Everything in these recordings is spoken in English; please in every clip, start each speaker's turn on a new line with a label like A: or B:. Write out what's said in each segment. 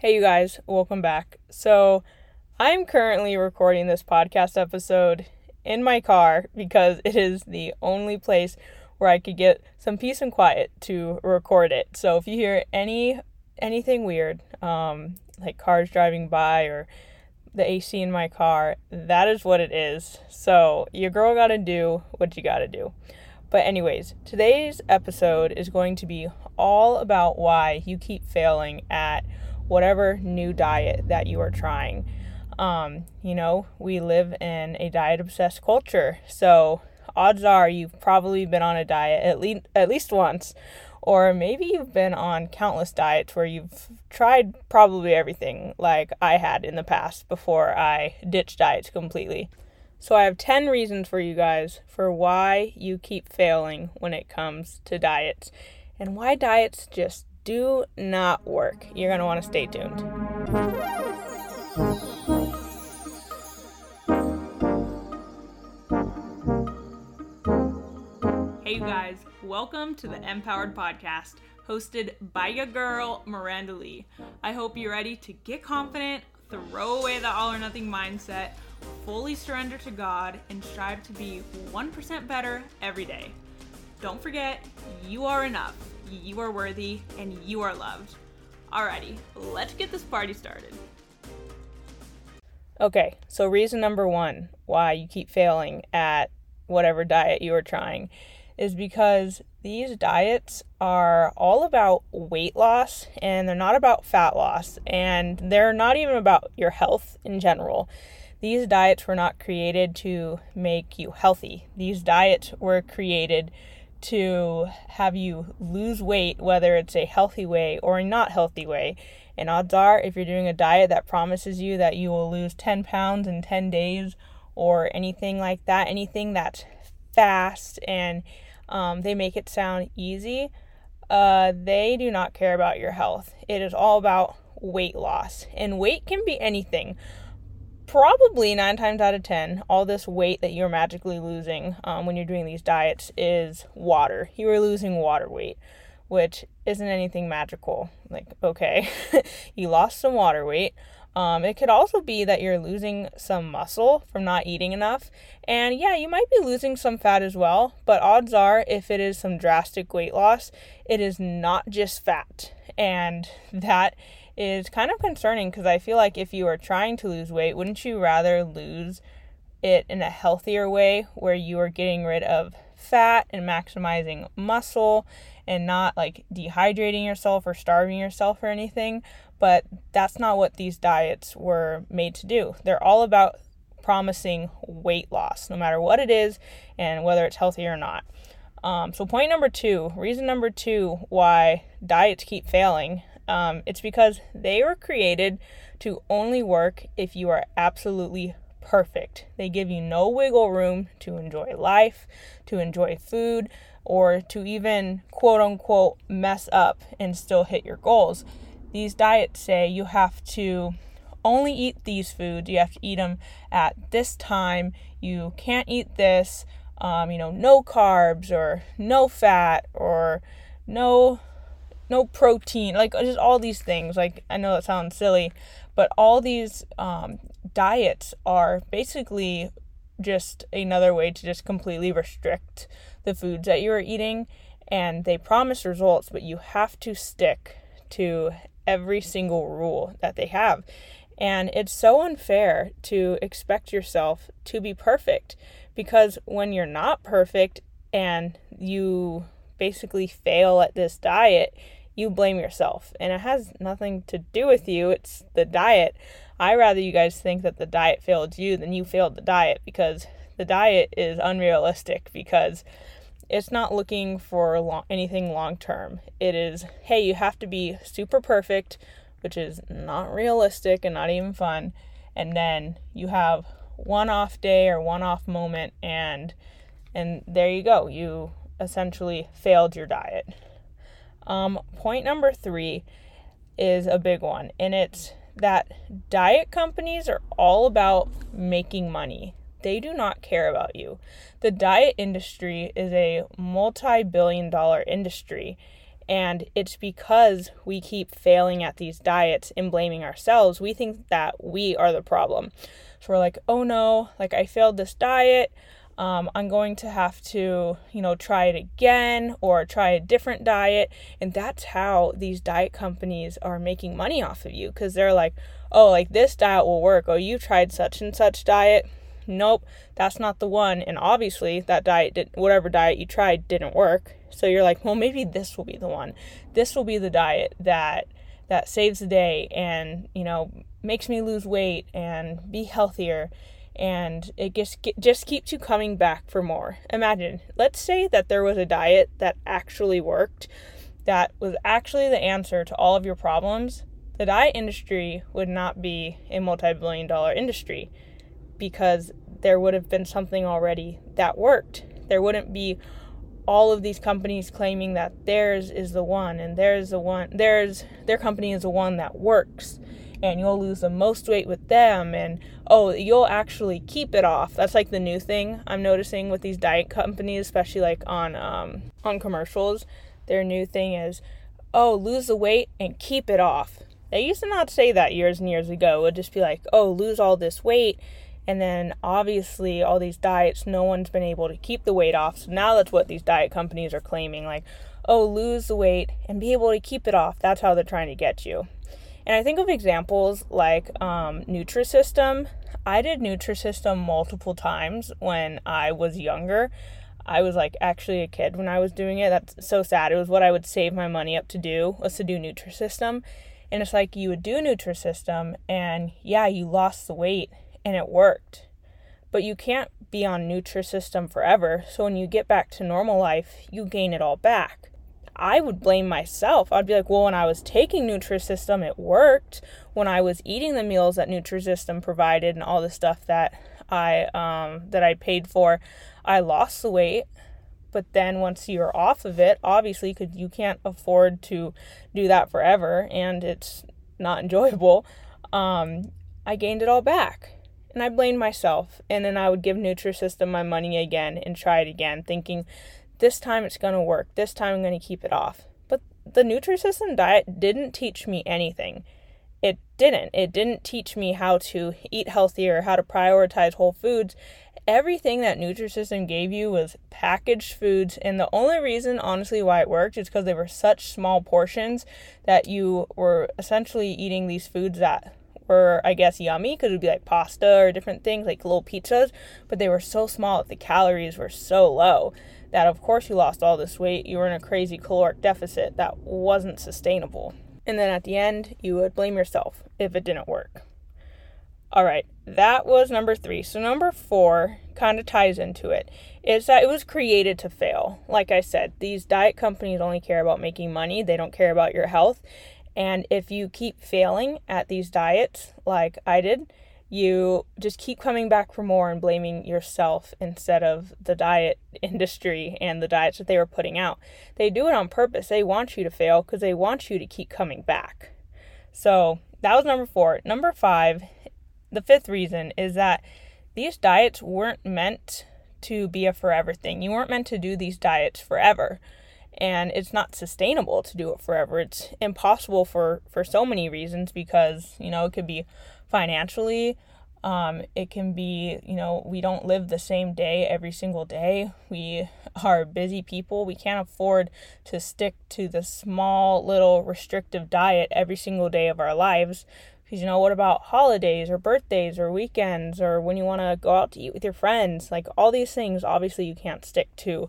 A: Hey, you guys, welcome back. So, I'm currently recording this podcast episode in my car because it is the only place where I could get some peace and quiet to record it. So, if you hear any anything weird, um, like cars driving by or the AC in my car, that is what it is. So, your girl got to do what you got to do. But, anyways, today's episode is going to be all about why you keep failing at whatever new diet that you are trying. Um, you know, we live in a diet obsessed culture. So odds are you've probably been on a diet at least at least once or maybe you've been on countless diets where you've tried probably everything like I had in the past before I ditched diets completely. So I have 10 reasons for you guys for why you keep failing when it comes to diets and why diets just do not work. You're going to want to stay tuned. Hey, you guys, welcome to the Empowered Podcast, hosted by your girl, Miranda Lee. I hope you're ready to get confident, throw away the all or nothing mindset, fully surrender to God, and strive to be 1% better every day. Don't forget, you are enough you are worthy, and you are loved. Alrighty, let's get this party started. Okay, so reason number one why you keep failing at whatever diet you are trying is because these diets are all about weight loss and they're not about fat loss and they're not even about your health in general. These diets were not created to make you healthy. These diets were created to have you lose weight, whether it's a healthy way or a not healthy way. And odds are, if you're doing a diet that promises you that you will lose 10 pounds in 10 days or anything like that, anything that's fast and um, they make it sound easy, uh, they do not care about your health. It is all about weight loss. And weight can be anything probably nine times out of ten, all this weight that you're magically losing um, when you're doing these diets is water. You are losing water weight, which isn't anything magical. Like, okay, you lost some water weight. Um, it could also be that you're losing some muscle from not eating enough. And yeah, you might be losing some fat as well, but odds are, if it is some drastic weight loss, it is not just fat. And that is kind of concerning because I feel like if you are trying to lose weight, wouldn't you rather lose it in a healthier way where you are getting rid of fat and maximizing muscle and not like dehydrating yourself or starving yourself or anything? But that's not what these diets were made to do. They're all about promising weight loss, no matter what it is and whether it's healthy or not. Um, so, point number two, reason number two why diets keep failing um, it's because they were created to only work if you are absolutely perfect. They give you no wiggle room to enjoy life, to enjoy food, or to even quote unquote mess up and still hit your goals. These diets say you have to only eat these foods, you have to eat them at this time, you can't eat this, um, you know, no carbs or no fat or no no protein, like just all these things. Like I know that sounds silly, but all these um, diets are basically just another way to just completely restrict the foods that you are eating and they promise results but you have to stick to every single rule that they have and it's so unfair to expect yourself to be perfect because when you're not perfect and you basically fail at this diet you blame yourself. And it has nothing to do with you, it's the diet. I rather you guys think that the diet failed you than you failed the diet because the diet is unrealistic because it's not looking for anything long term. It is, hey, you have to be super perfect, which is not realistic and not even fun. And then you have one off day or one off moment and and there you go. You essentially failed your diet. Um, point number three is a big one, and it's that diet companies are all about making money. They do not care about you. The diet industry is a multi billion dollar industry, And it's because we keep failing at these diets and blaming ourselves. We think that we are the problem. So we're like, oh no, like I failed this diet. Um, I'm going to have to, you know, try it again or try a different diet. And that's how these diet companies are making money off of you because they're like, oh, like this diet will work. Oh, you tried such and such diet. Nope, that's not the one. And obviously, that diet did whatever diet you tried didn't work. So you're like, well, maybe this will be the one. This will be the diet that that saves the day and you know makes me lose weight and be healthier and it just just keeps you coming back for more. Imagine, let's say that there was a diet that actually worked, that was actually the answer to all of your problems. The diet industry would not be a multi-billion dollar industry because there would have been something already that worked. There wouldn't be all of these companies claiming that theirs is the one and theirs the one theirs their company is the one that works and you'll lose the most weight with them and oh you'll actually keep it off that's like the new thing i'm noticing with these diet companies especially like on um, on commercials their new thing is oh lose the weight and keep it off they used to not say that years and years ago it would just be like oh lose all this weight and then obviously, all these diets, no one's been able to keep the weight off. So now that's what these diet companies are claiming like, oh, lose the weight and be able to keep it off. That's how they're trying to get you. And I think of examples like um, Nutrisystem. I did Nutrisystem multiple times when I was younger. I was like actually a kid when I was doing it. That's so sad. It was what I would save my money up to do was to do Nutrisystem. And it's like you would do Nutrisystem and yeah, you lost the weight and it worked. But you can't be on Nutrisystem forever, so when you get back to normal life, you gain it all back. I would blame myself. I'd be like, well, when I was taking Nutrisystem, it worked. When I was eating the meals that Nutrisystem provided and all the stuff that I um, that I paid for, I lost the weight. But then once you're off of it, obviously, because you can't afford to do that forever, and it's not enjoyable. Um, I gained it all back and I blamed myself. And then I would give Nutrisystem my money again and try it again, thinking this time it's going to work. This time I'm going to keep it off. But the Nutrisystem diet didn't teach me anything. It didn't. It didn't teach me how to eat healthier, how to prioritize whole foods. Everything that Nutrisystem gave you was packaged foods, and the only reason, honestly, why it worked is because they were such small portions that you were essentially eating these foods that were, I guess, yummy because it would be like pasta or different things, like little pizzas, but they were so small that the calories were so low that, of course, you lost all this weight. You were in a crazy caloric deficit that wasn't sustainable. And then at the end, you would blame yourself if it didn't work. All right, that was number three. So, number four kind of ties into it. Is that it was created to fail. Like I said, these diet companies only care about making money, they don't care about your health. And if you keep failing at these diets, like I did, you just keep coming back for more and blaming yourself instead of the diet industry and the diets that they were putting out. They do it on purpose. They want you to fail because they want you to keep coming back. So that was number four. Number five, the fifth reason is that these diets weren't meant to be a forever thing. You weren't meant to do these diets forever and it's not sustainable to do it forever. It's impossible for for so many reasons because you know it could be financially. Um, it can be, you know, we don't live the same day every single day. We are busy people. We can't afford to stick to the small little restrictive diet every single day of our lives. Because, you know, what about holidays or birthdays or weekends or when you want to go out to eat with your friends? Like all these things, obviously, you can't stick to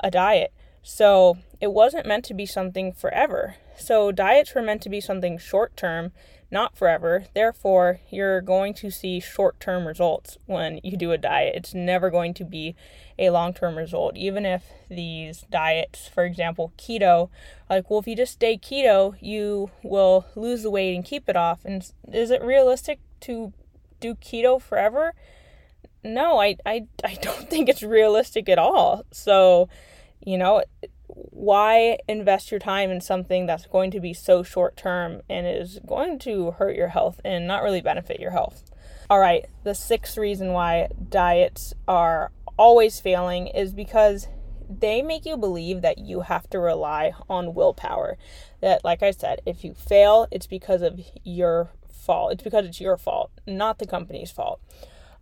A: a diet. So it wasn't meant to be something forever. So diets were meant to be something short term, not forever. Therefore, you're going to see short term results when you do a diet. It's never going to be a long term result. Even if these diets, for example, keto, like, well, if you just stay keto, you will lose the weight and keep it off. And is it realistic to do keto forever? No, I, I, I don't think it's realistic at all. So, you know, why invest your time in something that's going to be so short term and is going to hurt your health and not really benefit your health? All right, the sixth reason why diets are always failing is because they make you believe that you have to rely on willpower. That, like I said, if you fail, it's because of your fault. It's because it's your fault, not the company's fault.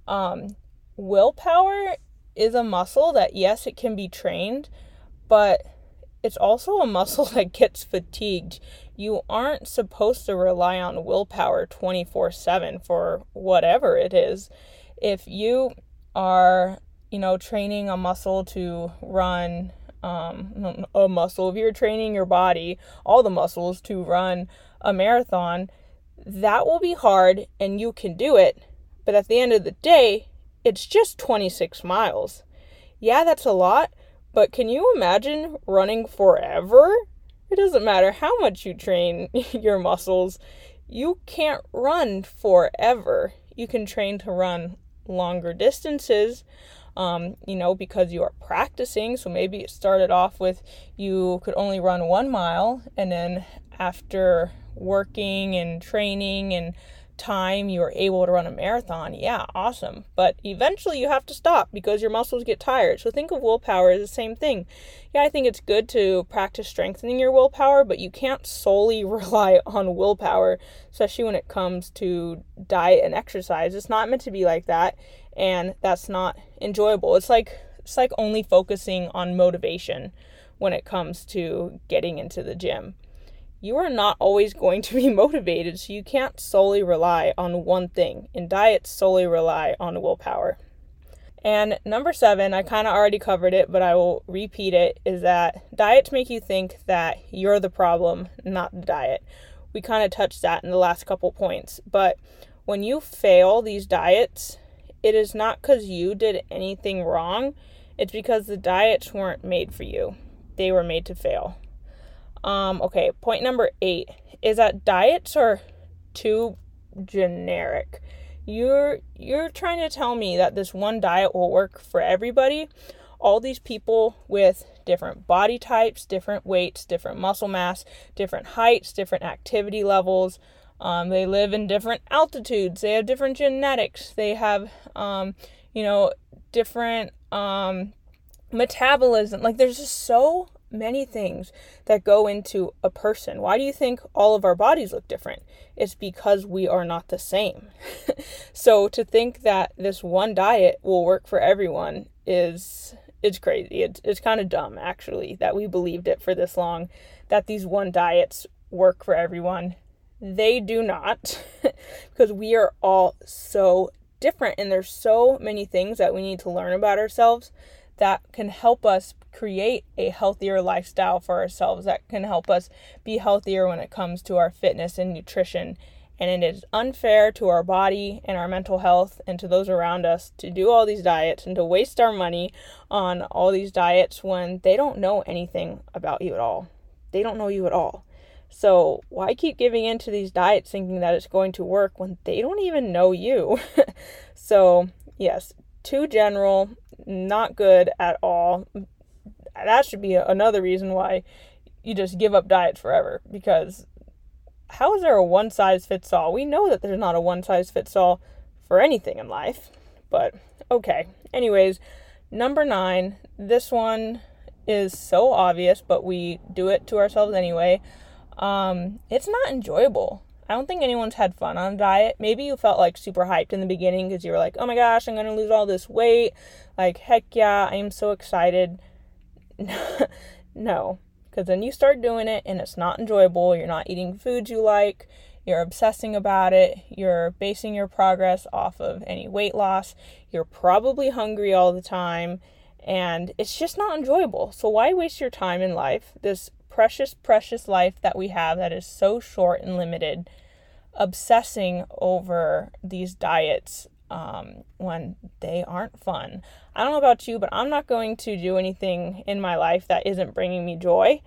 A: Um, willpower is a muscle that, yes, it can be trained, but it's also a muscle that gets fatigued. You aren't supposed to rely on willpower 24 7 for whatever it is. If you are, you know, training a muscle to run um, a muscle, if you're training your body, all the muscles to run a marathon, that will be hard and you can do it. But at the end of the day, it's just 26 miles. Yeah, that's a lot, but can you imagine running forever? It doesn't matter how much you train your muscles, you can't run forever. You can train to run longer distances, um, you know, because you are practicing. So maybe it started off with you could only run one mile, and then after working and training and time you are able to run a marathon, yeah, awesome. But eventually you have to stop because your muscles get tired. So think of willpower as the same thing. Yeah, I think it's good to practice strengthening your willpower, but you can't solely rely on willpower, especially when it comes to diet and exercise. It's not meant to be like that, and that's not enjoyable. It's like it's like only focusing on motivation when it comes to getting into the gym you are not always going to be motivated, so you can't solely rely on one thing. And diets solely rely on willpower. And number seven, I kind of already covered it, but I will repeat it is that diets make you think that you're the problem, not the diet. We kind of touched that in the last couple points. But when you fail these diets, it is not because you did anything wrong, it's because the diets weren't made for you, they were made to fail. Um, okay, point number eight is that diets are too generic. You're you're trying to tell me that this one diet will work for everybody. All these people with different body types, different weights, different muscle mass, different heights, different activity levels. Um, they live in different altitudes. They have different genetics. They have, um, you know, different um, metabolism. Like, there's just so many things that go into a person. Why do you think all of our bodies look different? It's because we are not the same. so to think that this one diet will work for everyone is it's crazy. It's it's kind of dumb actually that we believed it for this long that these one diets work for everyone. They do not because we are all so different and there's so many things that we need to learn about ourselves that can help us create a healthier lifestyle for ourselves that can help us be healthier when it comes to our fitness and nutrition. And it is unfair to our body and our mental health and to those around us to do all these diets and to waste our money on all these diets when they don't know anything about you at all. They don't know you at all. So, why keep giving in to these diets thinking that it's going to work when they don't even know you? so, yes, too general, not good at all that should be another reason why you just give up diets forever because how is there a one size fits all? We know that there's not a one size fits all for anything in life. But okay. Anyways, number 9, this one is so obvious, but we do it to ourselves anyway. Um, it's not enjoyable. I don't think anyone's had fun on a diet. Maybe you felt like super hyped in the beginning because you were like, oh my gosh, I'm going to lose all this weight. Like, heck yeah, I am so excited. no, because then you start doing it and it's not enjoyable. You're not eating foods you like. You're obsessing about it. You're basing your progress off of any weight loss. You're probably hungry all the time. And it's just not enjoyable. So, why waste your time in life, this precious, precious life that we have that is so short and limited, obsessing over these diets um, when they aren't fun. I don't know about you, but I'm not going to do anything in my life that isn't bringing me joy.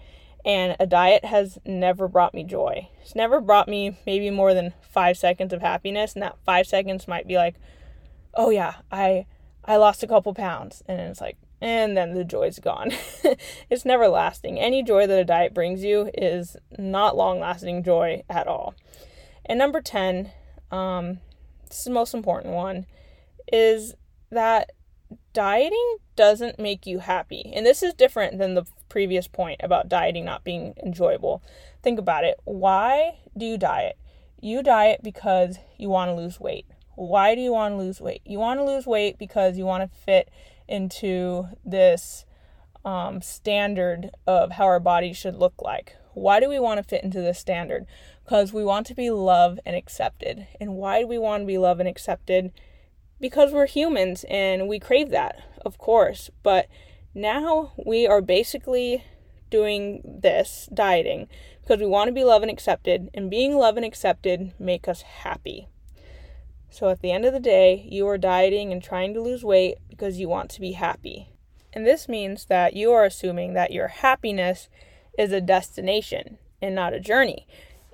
A: And a diet has never brought me joy. It's never brought me maybe more than five seconds of happiness. And that five seconds might be like, oh yeah, I I lost a couple pounds. And it's like, and then the joy's gone. it's never lasting. Any joy that a diet brings you is not long lasting joy at all. And number 10, um, this is the most important one, is that dieting doesn't make you happy. And this is different than the previous point about dieting not being enjoyable. Think about it. Why do you diet? You diet because you want to lose weight. Why do you want to lose weight? You want to lose weight because you want to fit into this um, standard of how our body should look like. Why do we want to fit into this standard? Because we want to be loved and accepted. And why do we want to be loved and accepted? Because we're humans and we crave that, of course. But now we are basically doing this dieting because we want to be loved and accepted, and being loved and accepted make us happy. So at the end of the day, you are dieting and trying to lose weight because you want to be happy. And this means that you are assuming that your happiness is a destination and not a journey,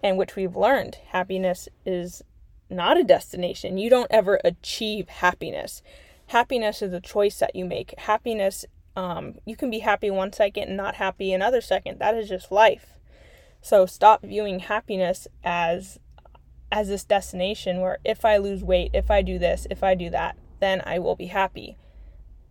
A: and which we've learned happiness is not a destination. You don't ever achieve happiness. Happiness is a choice that you make. Happiness, um, you can be happy one second and not happy another second. That is just life. So stop viewing happiness as as this destination where if I lose weight, if I do this, if I do that, then I will be happy.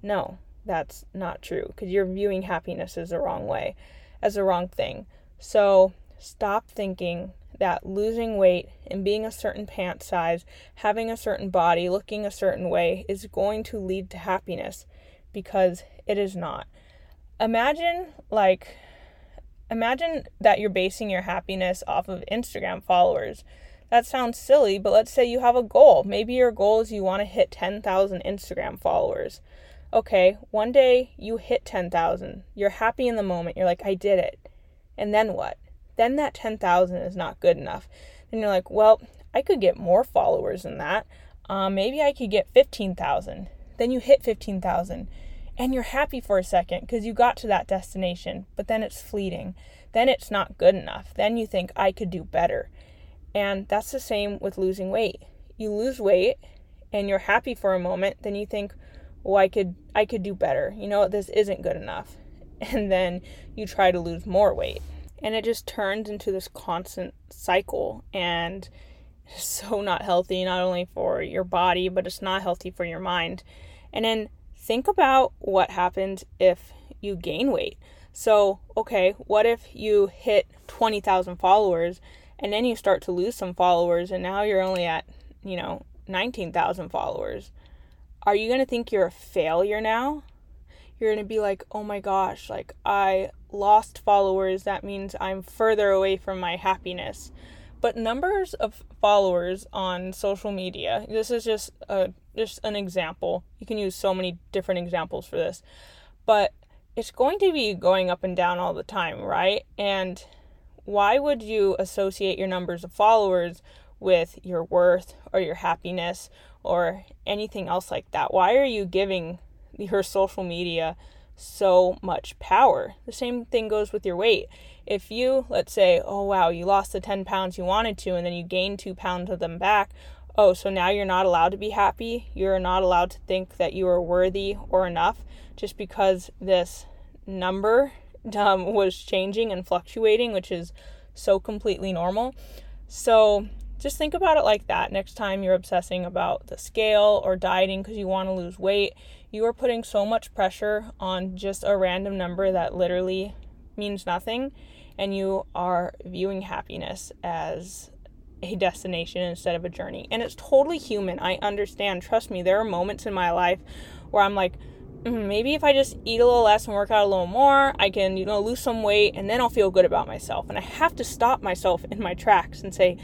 A: No, that's not true because you're viewing happiness as the wrong way, as the wrong thing. So stop thinking that losing weight and being a certain pant size, having a certain body, looking a certain way is going to lead to happiness because it is not. Imagine like imagine that you're basing your happiness off of Instagram followers. That sounds silly, but let's say you have a goal. Maybe your goal is you want to hit 10,000 Instagram followers. Okay, one day you hit 10,000. You're happy in the moment. You're like, I did it. And then what? Then that 10,000 is not good enough. Then you're like, well, I could get more followers than that. Um, maybe I could get 15,000. Then you hit 15,000 and you're happy for a second because you got to that destination, but then it's fleeting. Then it's not good enough. Then you think, I could do better. And that's the same with losing weight. You lose weight and you're happy for a moment, then you think, "Well, I could I could do better. You know, this isn't good enough." And then you try to lose more weight. And it just turns into this constant cycle and so not healthy not only for your body, but it's not healthy for your mind. And then think about what happens if you gain weight. So, okay, what if you hit 20,000 followers and then you start to lose some followers and now you're only at you know 19,000 followers. Are you going to think you're a failure now? You're going to be like oh my gosh like i lost followers. That means i'm further away from my happiness. But numbers of followers on social media this is just a just an example. You can use so many different examples for this. But it's going to be going up and down all the time right? And why would you associate your numbers of followers with your worth or your happiness or anything else like that? Why are you giving your social media so much power? The same thing goes with your weight. If you, let's say, oh wow, you lost the 10 pounds you wanted to and then you gained two pounds of them back, oh, so now you're not allowed to be happy. You're not allowed to think that you are worthy or enough just because this number um, was changing and fluctuating, which is so completely normal. So just think about it like that. Next time you're obsessing about the scale or dieting because you want to lose weight, you are putting so much pressure on just a random number that literally means nothing, and you are viewing happiness as a destination instead of a journey. And it's totally human. I understand. Trust me, there are moments in my life where I'm like, Mm-hmm. maybe if I just eat a little less and work out a little more, I can, you know, lose some weight and then I'll feel good about myself. And I have to stop myself in my tracks and say,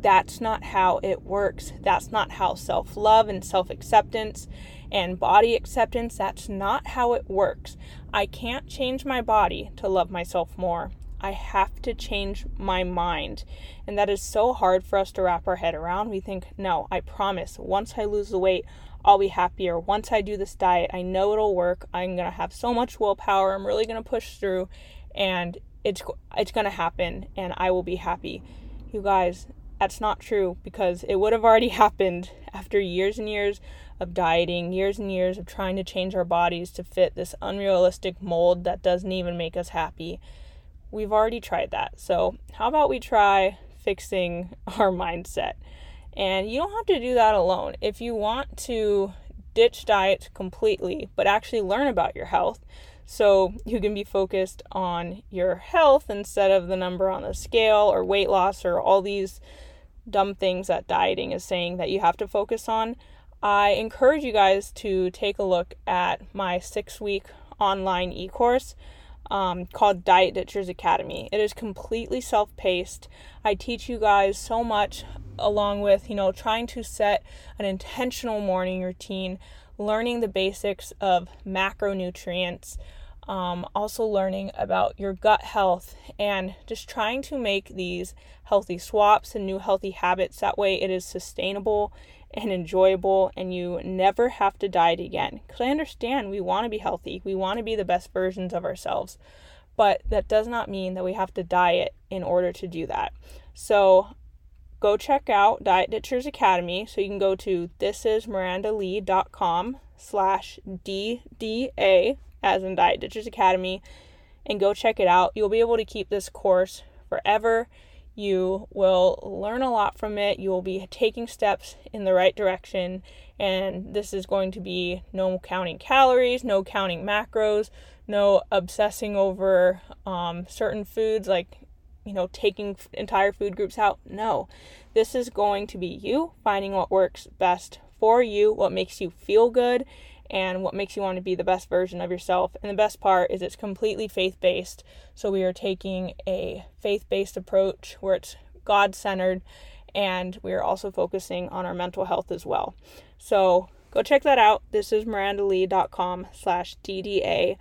A: that's not how it works. That's not how self love and self acceptance and body acceptance, that's not how it works. I can't change my body to love myself more. I have to change my mind. And that is so hard for us to wrap our head around. We think, no, I promise, once I lose the weight, I'll be happier. Once I do this diet, I know it'll work. I'm going to have so much willpower. I'm really going to push through and it's it's going to happen and I will be happy. You guys, that's not true because it would have already happened after years and years of dieting, years and years of trying to change our bodies to fit this unrealistic mold that doesn't even make us happy. We've already tried that. So, how about we try fixing our mindset? And you don't have to do that alone. If you want to ditch diets completely, but actually learn about your health so you can be focused on your health instead of the number on the scale or weight loss or all these dumb things that dieting is saying that you have to focus on. I encourage you guys to take a look at my six week online e course um, called Diet Ditchers Academy. It is completely self paced. I teach you guys so much along with, you know, trying to set an intentional morning routine, learning the basics of macronutrients, um, also learning about your gut health, and just trying to make these healthy swaps and new healthy habits. That way, it is sustainable and enjoyable, and you never have to diet again. Because I understand we want to be healthy, we want to be the best versions of ourselves, but that does not mean that we have to diet in order to do that. So, go check out Diet Ditchers Academy. So you can go to thisismirandalee.com slash DDA as in Diet Ditchers Academy, and go check it out. You'll be able to keep this course forever. You will learn a lot from it. You will be taking steps in the right direction. And this is going to be no counting calories, no counting macros, no obsessing over um, certain foods like, you know, taking entire food groups out. No, this is going to be you finding what works best for you, what makes you feel good, and what makes you want to be the best version of yourself. And the best part is it's completely faith based. So we are taking a faith based approach where it's God centered and we are also focusing on our mental health as well. So go check that out. This is mirandalee.com slash DDA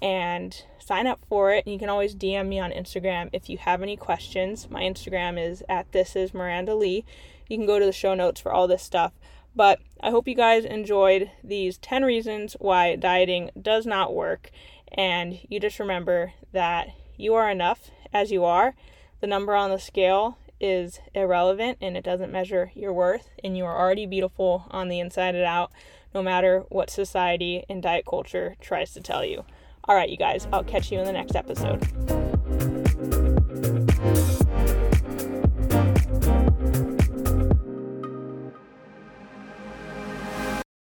A: and sign up for it. You can always DM me on Instagram if you have any questions. My Instagram is at this is Miranda Lee. You can go to the show notes for all this stuff. But I hope you guys enjoyed these 10 reasons why dieting does not work. And you just remember that you are enough as you are. The number on the scale is irrelevant and it doesn't measure your worth. And you are already beautiful on the inside and out, no matter what society and diet culture tries to tell you. All right, you guys, I'll catch you in the next episode.